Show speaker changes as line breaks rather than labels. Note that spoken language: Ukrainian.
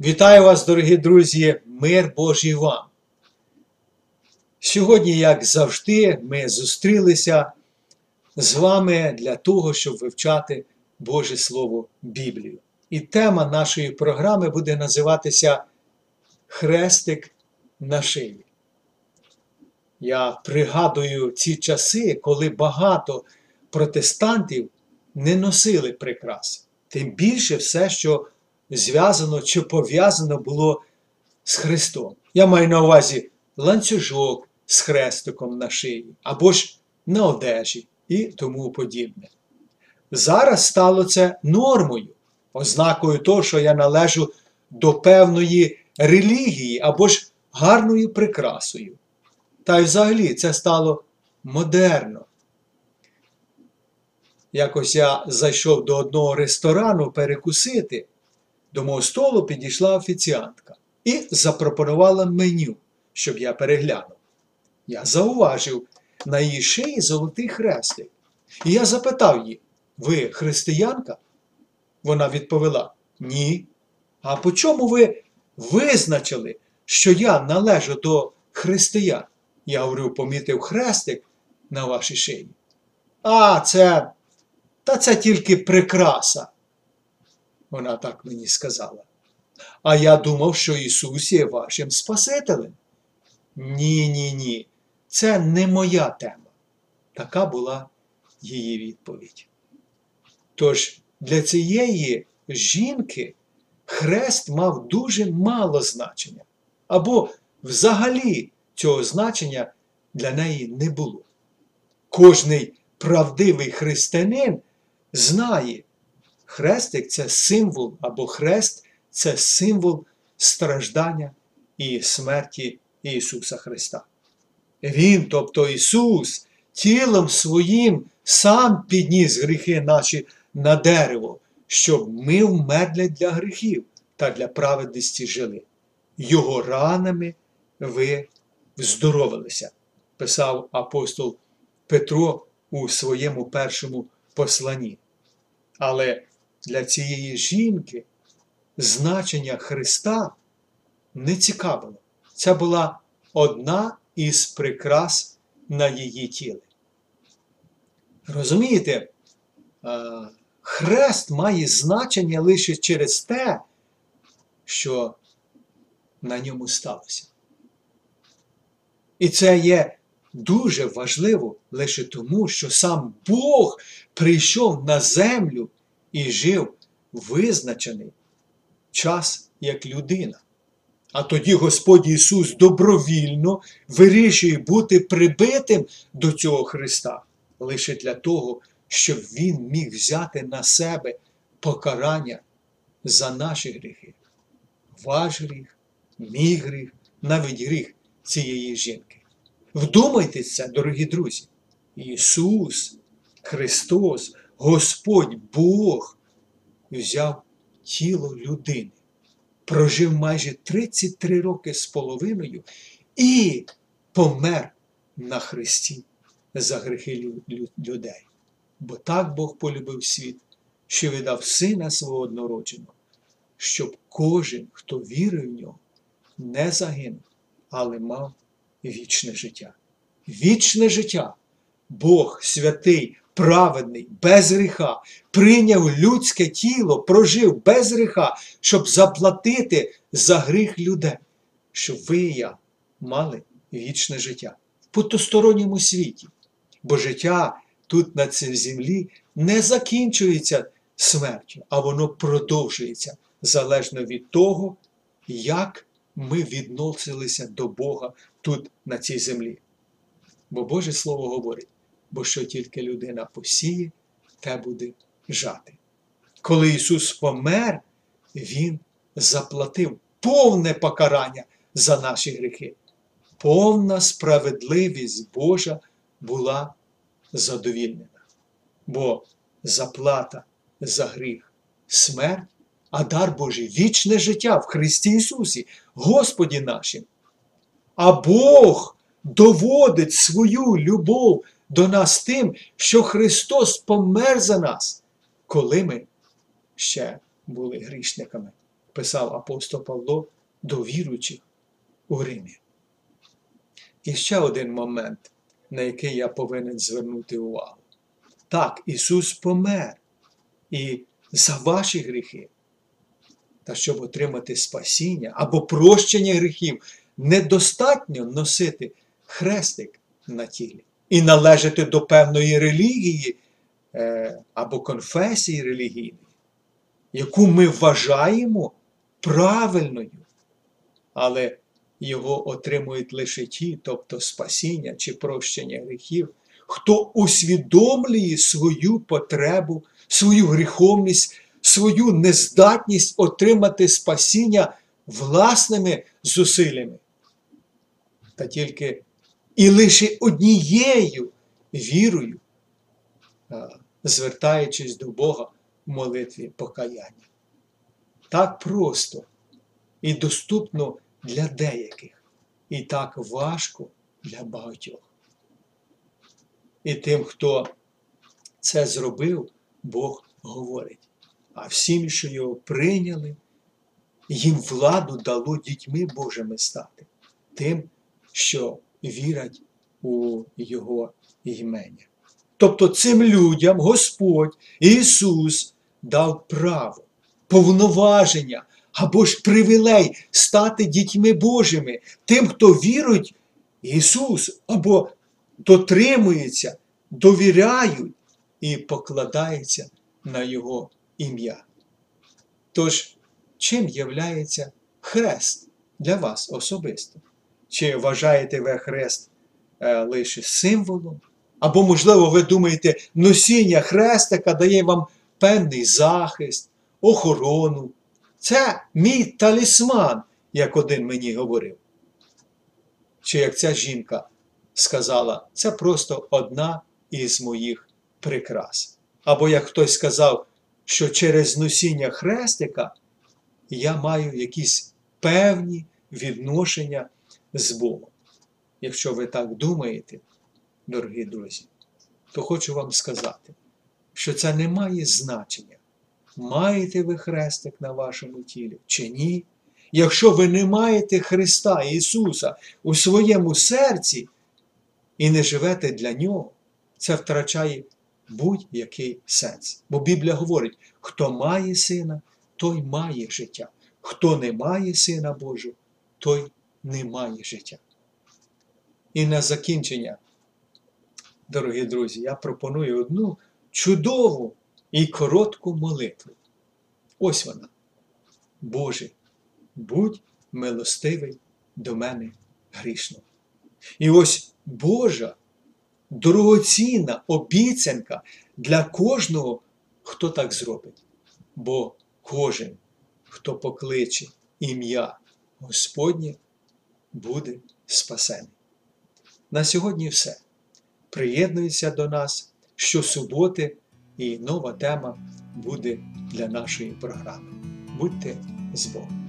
Вітаю вас, дорогі друзі, мир Божий вам. Сьогодні, як завжди, ми зустрілися з вами для того, щоб вивчати Боже Слово Біблію. І тема нашої програми буде називатися Хрестик на шиї. Я пригадую ці часи, коли багато протестантів не носили прикраси. Тим більше все, що зв'язано чи пов'язано було з Христом. Я маю на увазі ланцюжок з хрестиком на шиї, або ж на одежі і тому подібне. Зараз стало це нормою, ознакою того, що я належу до певної релігії або ж гарною прикрасою. Та й взагалі це стало модерно. Якось я зайшов до одного ресторану перекусити. До мого столу підійшла офіціантка і запропонувала меню, щоб я переглянув. Я зауважив на її шиї золотий хрестик. І я запитав її: ви християнка? Вона відповіла: Ні. А по чому ви визначили, що я належу до християн? Я говорю, помітив хрестик на вашій шиї. А, це. Та це тільки прикраса. Вона так мені сказала. А я думав, що Ісус є вашим Спасителем. Ні, ні, ні. Це не моя тема. Така була її відповідь. Тож для цієї жінки хрест мав дуже мало значення. Або взагалі цього значення для неї не було. Кожний правдивий християнин знає, хрестик це символ, або хрест це символ страждання і смерті Ісуса Христа. Він, тобто Ісус, тілом своїм сам підніс гріхи наші на дерево, щоб ми вмерли для гріхів та для праведності жили. Його ранами ви здоровилися, писав апостол Петро у своєму першому посланні. Але для цієї жінки значення Христа не цікавило. Це була одна із прикрас на її тілі. Розумієте, хрест має значення лише через те, що на ньому сталося. І це є дуже важливо лише тому, що сам Бог прийшов на землю і жив визначений час як людина. А тоді Господь Ісус добровільно вирішує бути прибитим до цього Христа лише для того, щоб Він міг взяти на себе покарання за наші гріхи. Ваш гріх, мій гріх, навіть гріх цієї жінки. Вдумайтеся, дорогі друзі, Ісус, Христос, Господь Бог взяв тіло людини, прожив майже 33 роки з половиною і помер на Христі за гріхи людей. Бо так Бог полюбив світ, що видав Сина свого однородженого, щоб кожен, хто вірив в нього, не загинув, але мав вічне життя. Вічне життя. Бог святий, праведний, без гріха, прийняв людське тіло, прожив без гріха, щоб заплатити за гріх людей, щоб ви і я мали вічне життя в потусторонньому світі. Бо життя тут на цій землі не закінчується смертю, а воно продовжується залежно від того, як ми відносилися до Бога тут, на цій землі. Бо Боже Слово говорить, бо що тільки людина посіє, те буде жати. Коли Ісус помер, Він заплатив повне покарання за наші гріхи. Повна справедливість Божа була задовільнена. Бо заплата за гріх смерть, а дар Божий вічне життя в Христі Ісусі, Господі нашим. А Бог доводить свою любов до нас тим, що Христос помер за нас, коли ми ще були грішниками. писав апостол Павло до віруючих у Римі. І ще один момент, на який я повинен звернути увагу. Так, Ісус помер і за ваші гріхи. Та щоб отримати спасіння або прощення гріхів, недостатньо носити хрестик на тілі і належати до певної релігії е, або конфесії релігійної, яку ми вважаємо правильною, але його отримують лише ті, тобто спасіння чи прощення гріхів, хто усвідомлює свою потребу, свою гріховність, свою нездатність отримати спасіння власними зусиллями. Та тільки і лише однією вірою, звертаючись до Бога в молитві покаяння. Так просто і доступно для деяких, і так важко для багатьох. І тим, хто це зробив, Бог говорить. А всім, що його прийняли, їм владу дало дітьми Божими стати, тим, що вірять у Його імення. Тобто цим людям Господь Ісус дав право, повноваження або ж привілей стати дітьми Божими, тим, хто вірують Ісус, або дотримується, довіряють і покладається на Його ім'я. Тож, чим являється хрест для вас особисто? Чи вважаєте ви хрест е, лише символом? Або, можливо, ви думаєте, носіння хрестика дає вам певний захист, охорону. Це мій талісман, як один мені говорив. Чи як ця жінка сказала, це просто одна із моїх прикрас. Або як хтось сказав, що через носіння хрестика я маю якісь певні відношення з Богом. Якщо ви так думаєте, дорогі друзі, то хочу вам сказати, що це не має значення, маєте ви хрестик на вашому тілі чи ні. Якщо ви не маєте Христа Ісуса у своєму серці і не живете для Нього, це втрачає будь-який сенс. Бо Біблія говорить, хто має сина, той має життя. Хто не має Сина Божого, той не має життя. І на закінчення, дорогі друзі, я пропоную одну чудову і коротку молитву. Ось вона. Боже, будь милостивий до мене грішного. І ось Божа дорогоцінна обіцянка для кожного, хто так зробить. Бо кожен, хто покличе ім'я Господнє, буде спасений. На сьогодні все. Приєднуйся до нас щосуботи, і нова тема буде для нашої програми. Будьте з Богом!